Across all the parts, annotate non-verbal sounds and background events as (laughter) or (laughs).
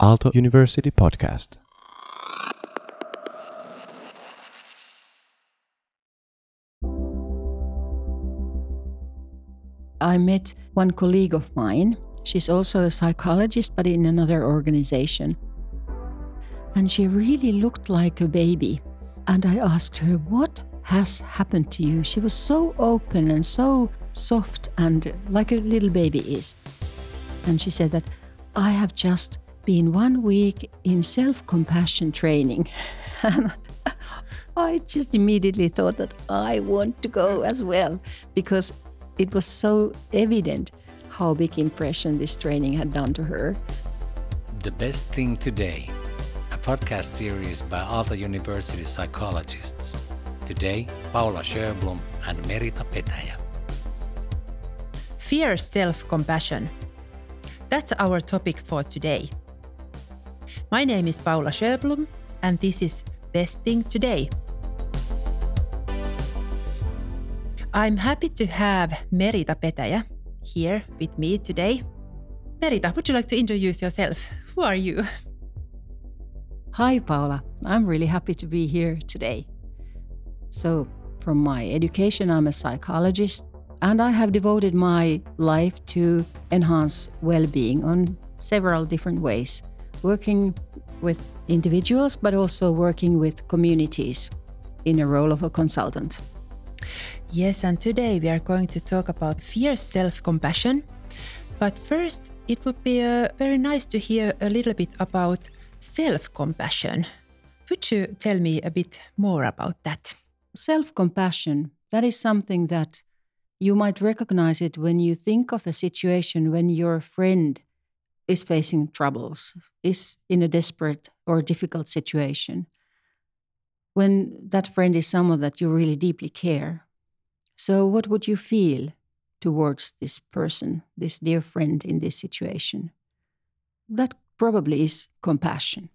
Aalto University podcast. I met one colleague of mine. She's also a psychologist, but in another organization. And she really looked like a baby. And I asked her, What has happened to you? She was so open and so soft and like a little baby is. And she said that I have just been one week in self compassion training. (laughs) I just immediately thought that I want to go as well because it was so evident how big impression this training had done to her. The Best Thing Today, a podcast series by Aalto University psychologists. Today, Paula Sjöblom and Merita Petäjä. Fierce self compassion. That's our topic for today. My name is Paula Sjöblom, and this is Best Thing Today. I'm happy to have Merita Petäjä here with me today. Merita, would you like to introduce yourself? Who are you? Hi, Paula. I'm really happy to be here today. So, from my education, I'm a psychologist, and I have devoted my life to enhance well being on several different ways, working with individuals, but also working with communities in a role of a consultant. Yes, and today we are going to talk about fierce self compassion. But first, it would be uh, very nice to hear a little bit about self compassion. Would you tell me a bit more about that? Self compassion, that is something that you might recognize it when you think of a situation when your friend is facing troubles, is in a desperate or difficult situation. When that friend is someone that you really deeply care. So, what would you feel towards this person, this dear friend in this situation? That probably is compassion.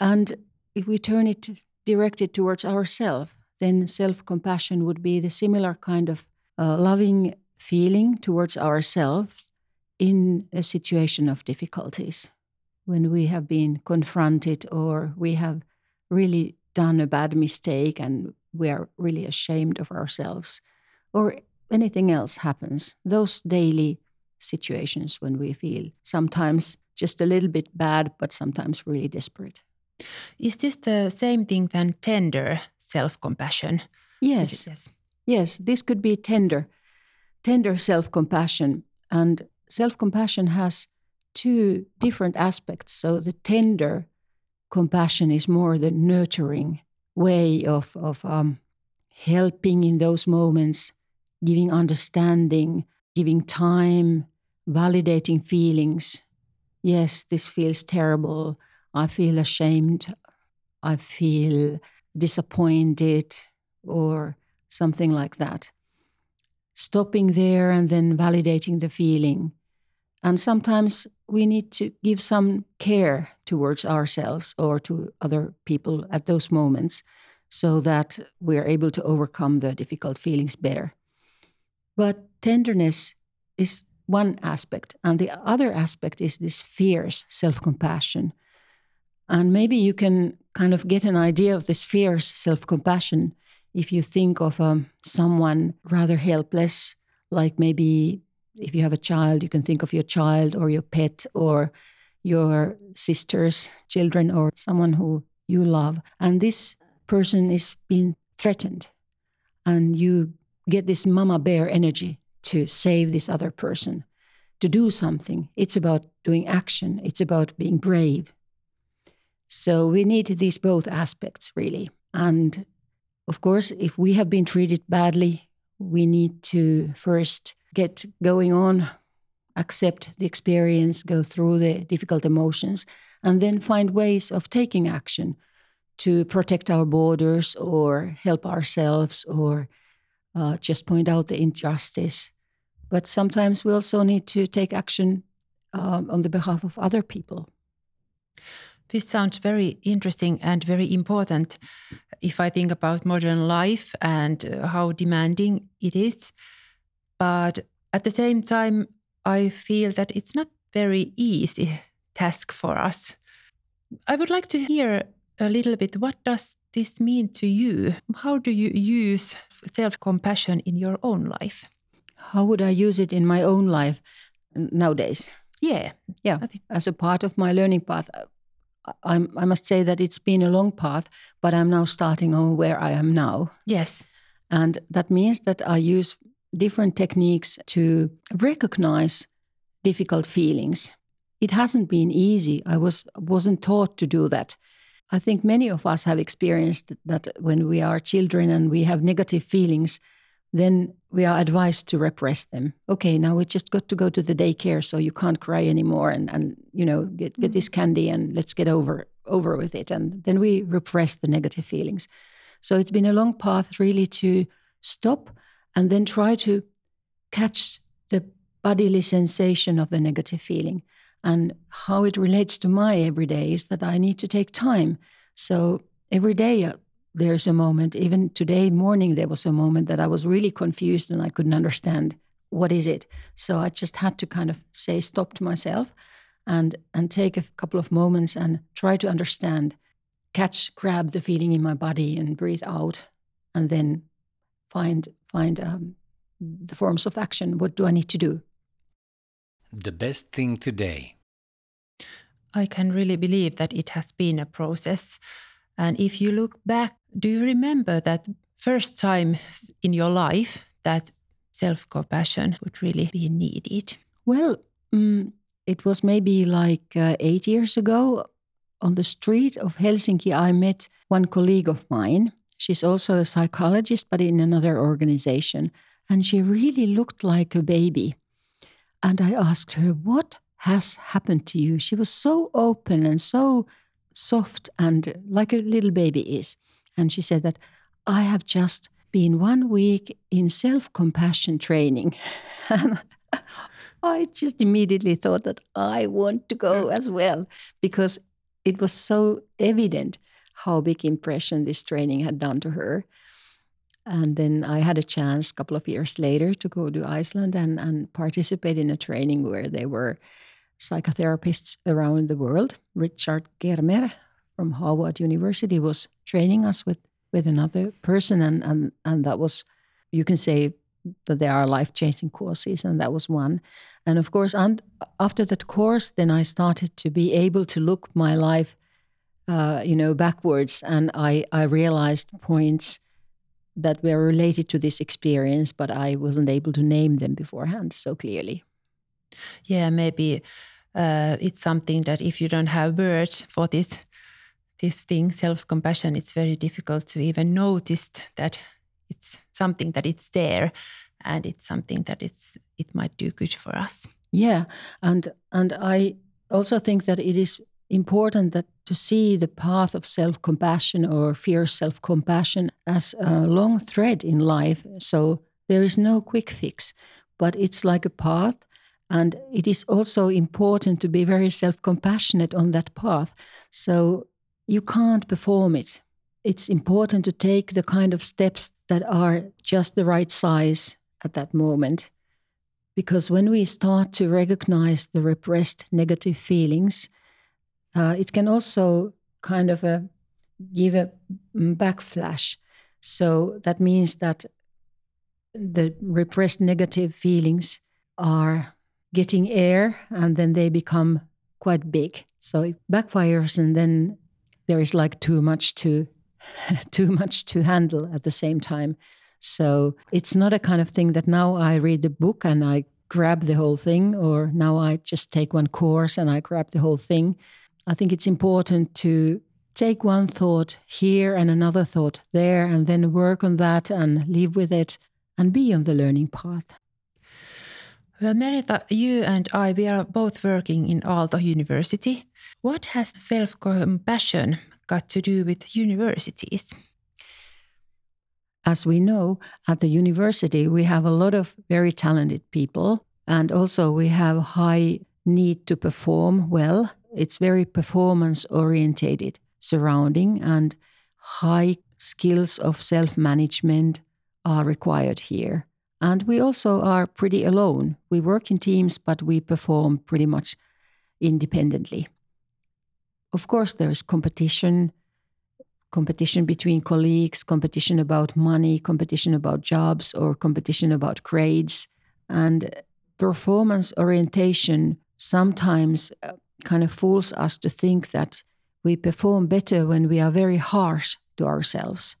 And if we turn it directed towards ourselves, then self compassion would be the similar kind of uh, loving feeling towards ourselves in a situation of difficulties when we have been confronted or we have really done a bad mistake and we are really ashamed of ourselves or anything else happens. Those daily situations when we feel sometimes just a little bit bad but sometimes really desperate. Is this the same thing than tender self compassion? yes. Yes. yes this could be tender tender self-compassion. And self-compassion has two different aspects. So the tender compassion is more the nurturing way of, of um, helping in those moments giving understanding giving time validating feelings. Yes this feels terrible. I feel ashamed. I feel disappointed or something like that stopping there and then validating the feeling. And sometimes we need to give some care towards ourselves or to other people at those moments so that we're able to overcome the difficult feelings better. But tenderness is one aspect, and the other aspect is this fierce self compassion. And maybe you can kind of get an idea of this fierce self compassion if you think of um, someone rather helpless, like maybe if you have a child, you can think of your child or your pet or your sister's children or someone who you love. And this person is being threatened. And you get this mama bear energy to save this other person, to do something. It's about doing action, it's about being brave. So we need these both aspects, really. And of course, if we have been treated badly, we need to first get going on, accept the experience, go through the difficult emotions, and then find ways of taking action to protect our borders or help ourselves or uh, just point out the injustice. But sometimes we also need to take action um, on the behalf of other people. This sounds very interesting and very important if I think about modern life and uh, how demanding it is. But at the same time, I feel that it's not very easy task for us I would like to hear a little bit what does this mean to you? How do you use self compassion in your own life? How would I use it in my own life nowadays? Yeah. Yeah. As a part of my learning path, i I must say that it's been a long path, but I'm now starting on where I am now. Yes. And that means that I use different techniques to recognize difficult feelings. It hasn't been easy. I was wasn't taught to do that. I think many of us have experienced that when we are children and we have negative feelings, then we are advised to repress them. Okay, now we just got to go to the daycare, so you can't cry anymore, and and you know get get this mm. candy and let's get over over with it. And then we repress the negative feelings. So it's been a long path really to stop and then try to catch the bodily sensation of the negative feeling and how it relates to my everyday is that I need to take time. So every day uh, there's a moment, even today morning, there was a moment that I was really confused and I couldn't understand what is it. So I just had to kind of say stop to myself and, and take a couple of moments and try to understand, catch, grab the feeling in my body and breathe out and then find, find um, the forms of action. What do I need to do? The best thing today. I can really believe that it has been a process. And if you look back, do you remember that first time in your life that self compassion would really be needed? Well, um, it was maybe like uh, eight years ago on the street of Helsinki. I met one colleague of mine. She's also a psychologist, but in another organization. And she really looked like a baby. And I asked her, What has happened to you? She was so open and so soft and like a little baby is. And she said that I have just been one week in self compassion training. (laughs) and I just immediately thought that I want to go as well because it was so evident how big impression this training had done to her. And then I had a chance a couple of years later to go to Iceland and, and participate in a training where there were psychotherapists around the world. Richard Germer from Harvard University was training us with, with another person, and, and, and that was, you can say that there are life changing courses, and that was one. And of course, and after that course, then I started to be able to look my life, uh, you know, backwards, and I I realized points that were related to this experience, but I wasn't able to name them beforehand so clearly. Yeah, maybe uh, it's something that if you don't have words for this this thing, self compassion, it's very difficult to even notice that it's something that it's there, and it's something that it's it might do good for us. Yeah, and and I also think that it is important that to see the path of self-compassion or fierce self-compassion as a long thread in life. So there is no quick fix, but it's like a path. And it is also important to be very self compassionate on that path. So you can't perform it. It's important to take the kind of steps that are just the right size at that moment. Because when we start to recognize the repressed negative feelings, uh, it can also kind of a, uh, give a backflash. So that means that the repressed negative feelings are getting air and then they become quite big. So it backfires and then there is like too much to (laughs) too much to handle at the same time. So it's not a kind of thing that now I read the book and I grab the whole thing, or now I just take one course and I grab the whole thing. I think it's important to take one thought here and another thought there, and then work on that and live with it and be on the learning path. Well, Merita, you and I, we are both working in Aalto University. What has self compassion got to do with universities? As we know, at the university, we have a lot of very talented people, and also we have high need to perform well it's very performance orientated surrounding, and high skills of self management are required here. And we also are pretty alone. We work in teams, but we perform pretty much independently. of course, there is competition competition between colleagues, competition about money, competition about jobs, or competition about grades. And performance orientation sometimes uh, kind of fools us to think that we perform better when we are very harsh to ourselves.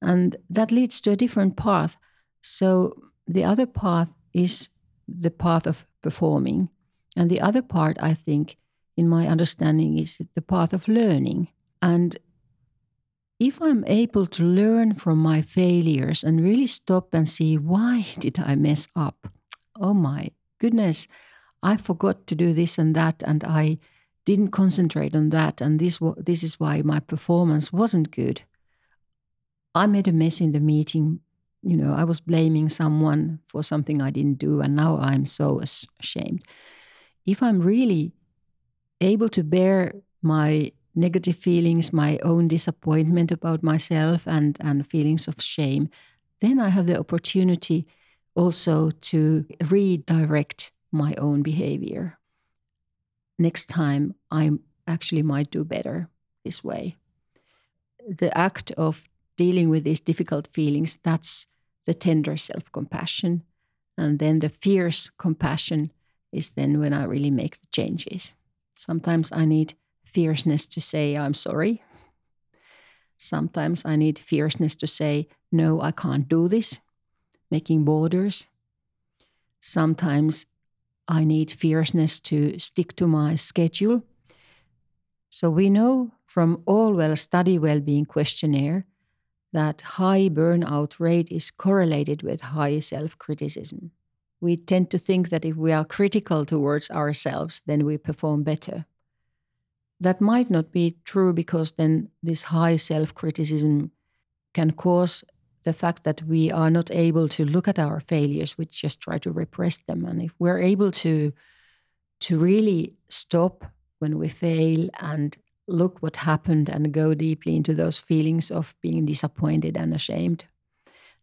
And that leads to a different path. So the other path is the path of performing. And the other part, I think, in my understanding, is the path of learning. And if I'm able to learn from my failures and really stop and see why (laughs) did I mess up? Oh my goodness, I forgot to do this and that, and I didn't concentrate on that, and this this is why my performance wasn't good. I made a mess in the meeting. You know, I was blaming someone for something I didn't do, and now I'm so ashamed. If I'm really able to bear my negative feelings, my own disappointment about myself, and, and feelings of shame, then I have the opportunity also to redirect my own behavior. Next time, I actually might do better this way. The act of dealing with these difficult feelings, that's the tender self compassion. And then the fierce compassion is then when I really make the changes. Sometimes I need fierceness to say, I'm sorry. Sometimes I need fierceness to say, no, I can't do this, making borders. Sometimes I need fierceness to stick to my schedule. So we know from AllWell Study well-being Questionnaire that high burnout rate is correlated with high self-criticism. We tend to think that if we are critical towards ourselves, then we perform better. That might not be true because then this high self-criticism can cause the fact that we are not able to look at our failures, we just try to repress them. And if we're able to to really stop when we fail and look what happened and go deeply into those feelings of being disappointed and ashamed,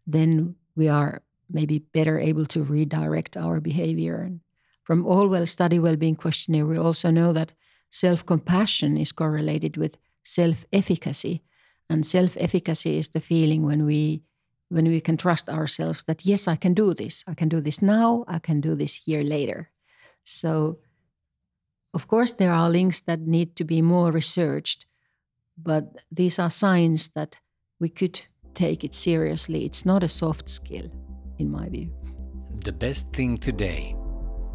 then we are maybe better able to redirect our behavior. And from AllWell Study Wellbeing Questionnaire, we also know that self compassion is correlated with self efficacy. And self efficacy is the feeling when we when we can trust ourselves that yes i can do this i can do this now i can do this year later so of course there are links that need to be more researched but these are signs that we could take it seriously. It's not a soft skill in my view. The best thing today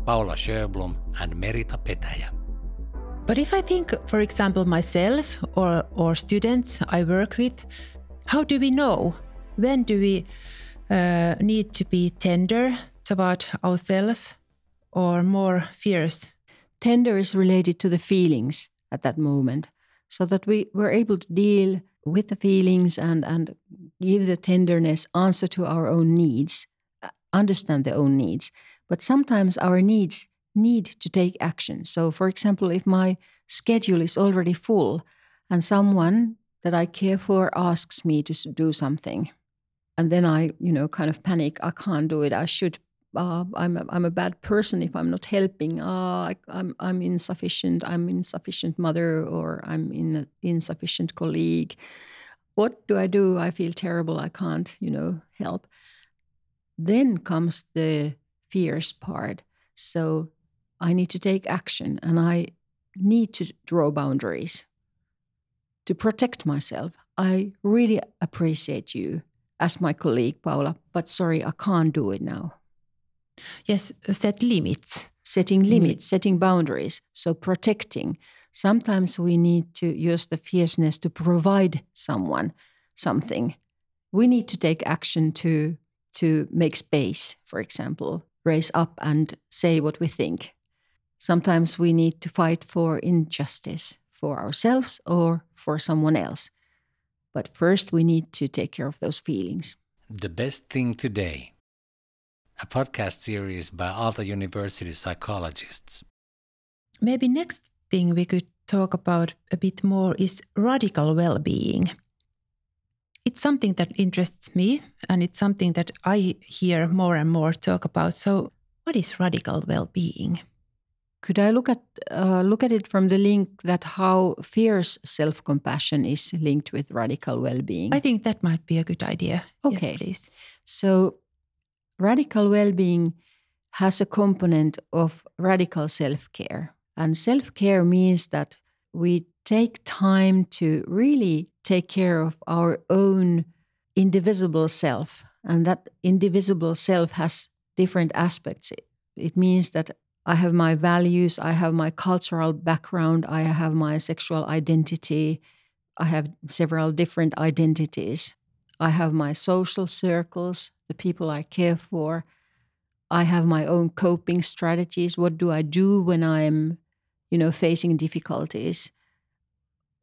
paula sjöblom and merita petäjä but if i think for example myself or, or students i work with how do we know? When do we uh, need to be tender toward ourselves or more fierce? Tender is related to the feelings at that moment, so that we were able to deal with the feelings and, and give the tenderness answer to our own needs, uh, understand the own needs. But sometimes our needs need to take action. So, for example, if my schedule is already full and someone that I care for asks me to do something, and then I, you know, kind of panic. I can't do it. I should. Uh, I'm a, I'm a bad person if I'm not helping. Uh, I, I'm I'm insufficient. I'm insufficient mother, or I'm in insufficient colleague. What do I do? I feel terrible. I can't, you know, help. Then comes the fierce part. So I need to take action, and I need to draw boundaries to protect myself. I really appreciate you as my colleague Paula, but sorry, I can't do it now. Yes, set limits. Setting limits, setting boundaries. So protecting. Sometimes we need to use the fierceness to provide someone something. We need to take action to to make space, for example, raise up and say what we think. Sometimes we need to fight for injustice for ourselves or for someone else. But first, we need to take care of those feelings. The Best Thing Today, a podcast series by Aalto University psychologists. Maybe next thing we could talk about a bit more is radical well being. It's something that interests me and it's something that I hear more and more talk about. So, what is radical well being? Could I look at uh, look at it from the link that how fierce self compassion is linked with radical well being? I think that might be a good idea. Okay. Yes, please. So, radical well being has a component of radical self care. And self care means that we take time to really take care of our own indivisible self. And that indivisible self has different aspects. It, it means that I have my values, I have my cultural background, I have my sexual identity, I have several different identities. I have my social circles, the people I care for. I have my own coping strategies. What do I do when I'm, you know, facing difficulties?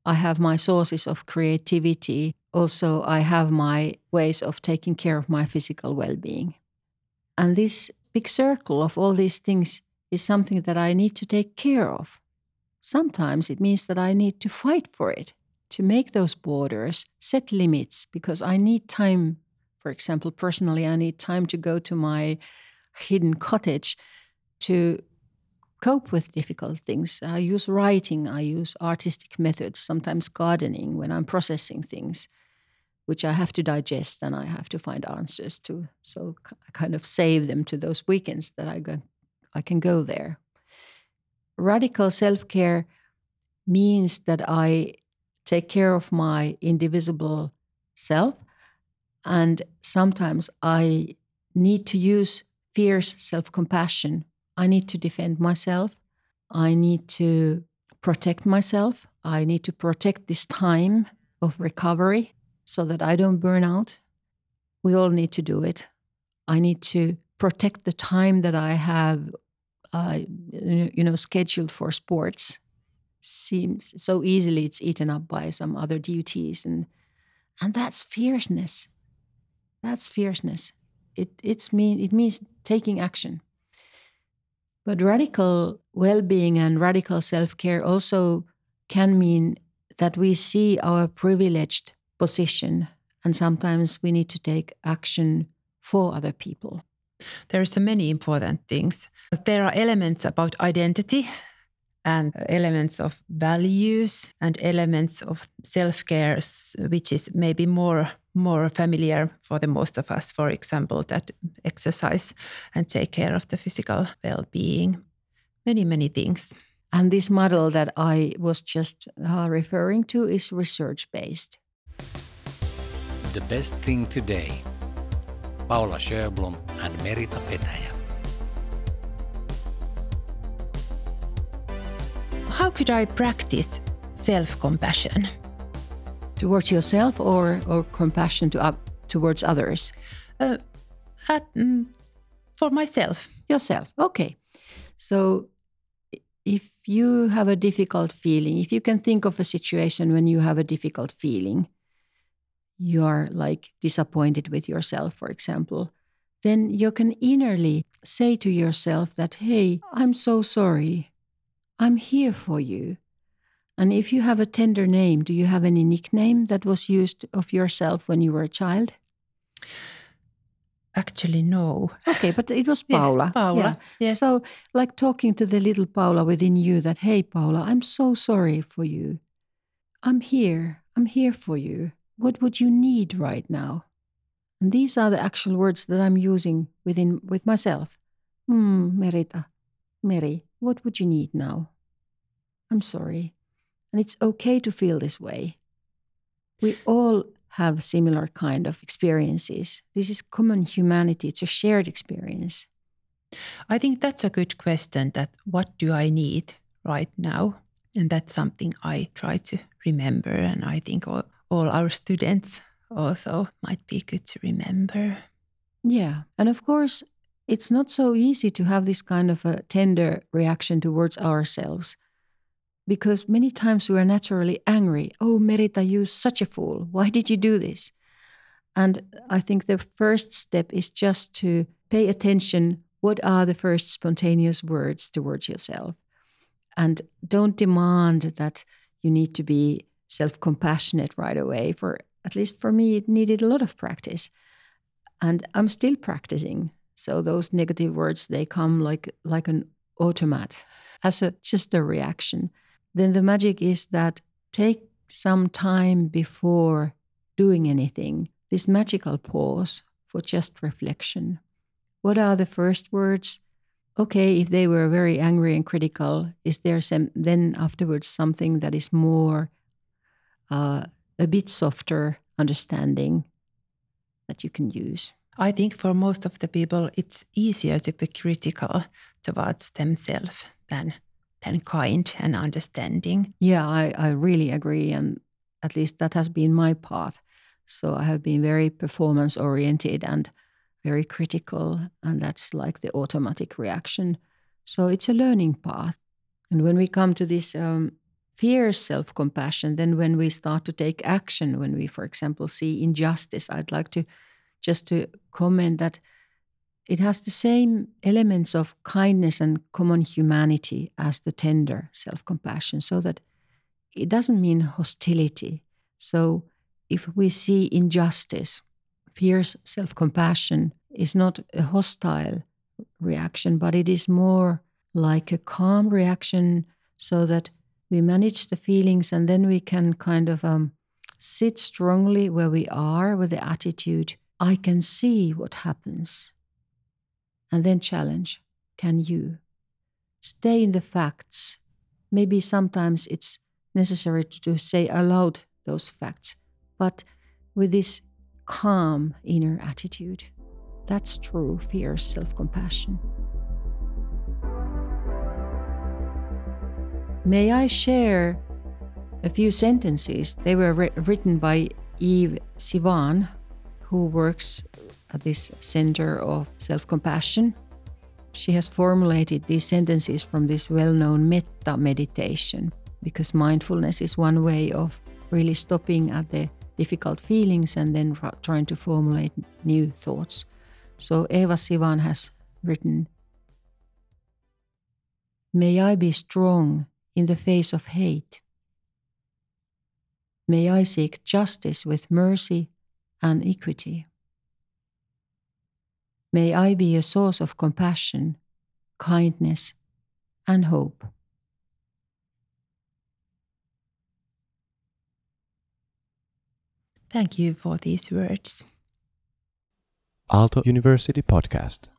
I have my sources of creativity. Also, I have my ways of taking care of my physical well being. And this big circle of all these things is something that I need to take care of. Sometimes it means that I need to fight for it, to make those borders, set limits, because I need time. For example, personally, I need time to go to my hidden cottage to cope with difficult things. I use writing, I use artistic methods, sometimes gardening when I'm processing things, which I have to digest and I have to find answers to. So I kind of save them to those weekends that I go, I can go there. Radical self care means that I take care of my indivisible self, and sometimes I need to use fierce self compassion. I need to defend myself. I need to protect myself. I need to protect this time of recovery so that I don't burn out. We all need to do it. I need to protect the time that I have, uh, you know, scheduled for sports. Seems so easily it's eaten up by some other duties, and and that's fierceness. That's fierceness. It it's mean it means taking action. But radical well-being and radical self-care also can mean that we see our privileged position, and sometimes we need to take action for other people. There are so many important things. There are elements about identity and elements of values and elements of self-care which is maybe more more familiar for the most of us for example that exercise and take care of the physical well-being many many things And this model that I was just uh, referring to is research based. The best thing today. Paula Sjöblom and Merita Petäjä. How could i practice self-compassion Towards yourself or, or compassion to up, towards others? uh, at, mm, for myself Yourself. Okay. So if you have a difficult feeling, if you can think of a situation when you have a difficult feeling, you are like disappointed with yourself, for example, then you can innerly say to yourself that, hey, I'm so sorry. I'm here for you. And if you have a tender name, do you have any nickname that was used of yourself when you were a child? actually no Okay, but it was (laughs) Yeah, Paula. Paula, Yeah. yes. So, like talking to the little Paula within you that, hey, Paula, I'm so sorry for you. I'm here. I'm here for you. What would you need right now? And these are the actual words that I'm using within with myself. Hmm, Merita, Mary, what would you need now? I'm sorry. And it's okay to feel this way. We all have similar kind of experiences. This is common humanity. It's a shared experience. I think that's a good question that what do I need right now? And that's something I try to remember. And I think all, all our students also might be good to remember. Yeah. And of course, it's not so easy to have this kind of a tender reaction towards ourselves because many times we are naturally angry. Oh, Merita, you're such a fool. Why did you do this? And I think the first step is just to pay attention what are the first spontaneous words towards yourself? And don't demand that you need to be self compassionate right away. For at least for me, it needed a lot of practice. And I'm still practicing. So those negative words, they come like, like an automat. as a just a reaction. Then the magic is that take some time before doing anything, this magical pause for just reflection. What are the first words? Okay, if they were very angry and critical, is there some, then afterwards something that is more uh, a bit softer understanding that you can use? I think for most of the people, it's easier to be critical towards themselves than than kind and understanding. Yeah, I, I really agree. And at least that has been my path. So I have been very performance oriented and very critical. And that's like the automatic reaction. So it's a learning path. And when we come to this um, fierce self compassion, then when we start to take action, when we, for example, see injustice, I'd like to just to comment that it has the same elements of kindness and common humanity as the tender self compassion, so that it doesn't mean hostility. So if we see injustice, fierce self compassion is not a hostile reaction, but it is more like a calm reaction so that we manage the feelings and then we can kind of um, sit strongly where we are with the attitude I can see what happens and then challenge can you? Stay in the facts. Maybe sometimes it's necessary to say aloud those facts, but with this calm inner attitude. That's true fierce self compassion. May I share a few sentences? They were written by Eve Sivan, who works at this Center of Self Compassion. She has formulated these sentences from this well known metta meditation because mindfulness is one way of really stopping at the difficult feelings and then trying to formulate new thoughts. So Eva Sivan has written May I be strong in the face of hate. May I seek justice with mercy and equity. May I be a source of compassion, kindness, and hope. Thank you for these words. Aalto University Podcast.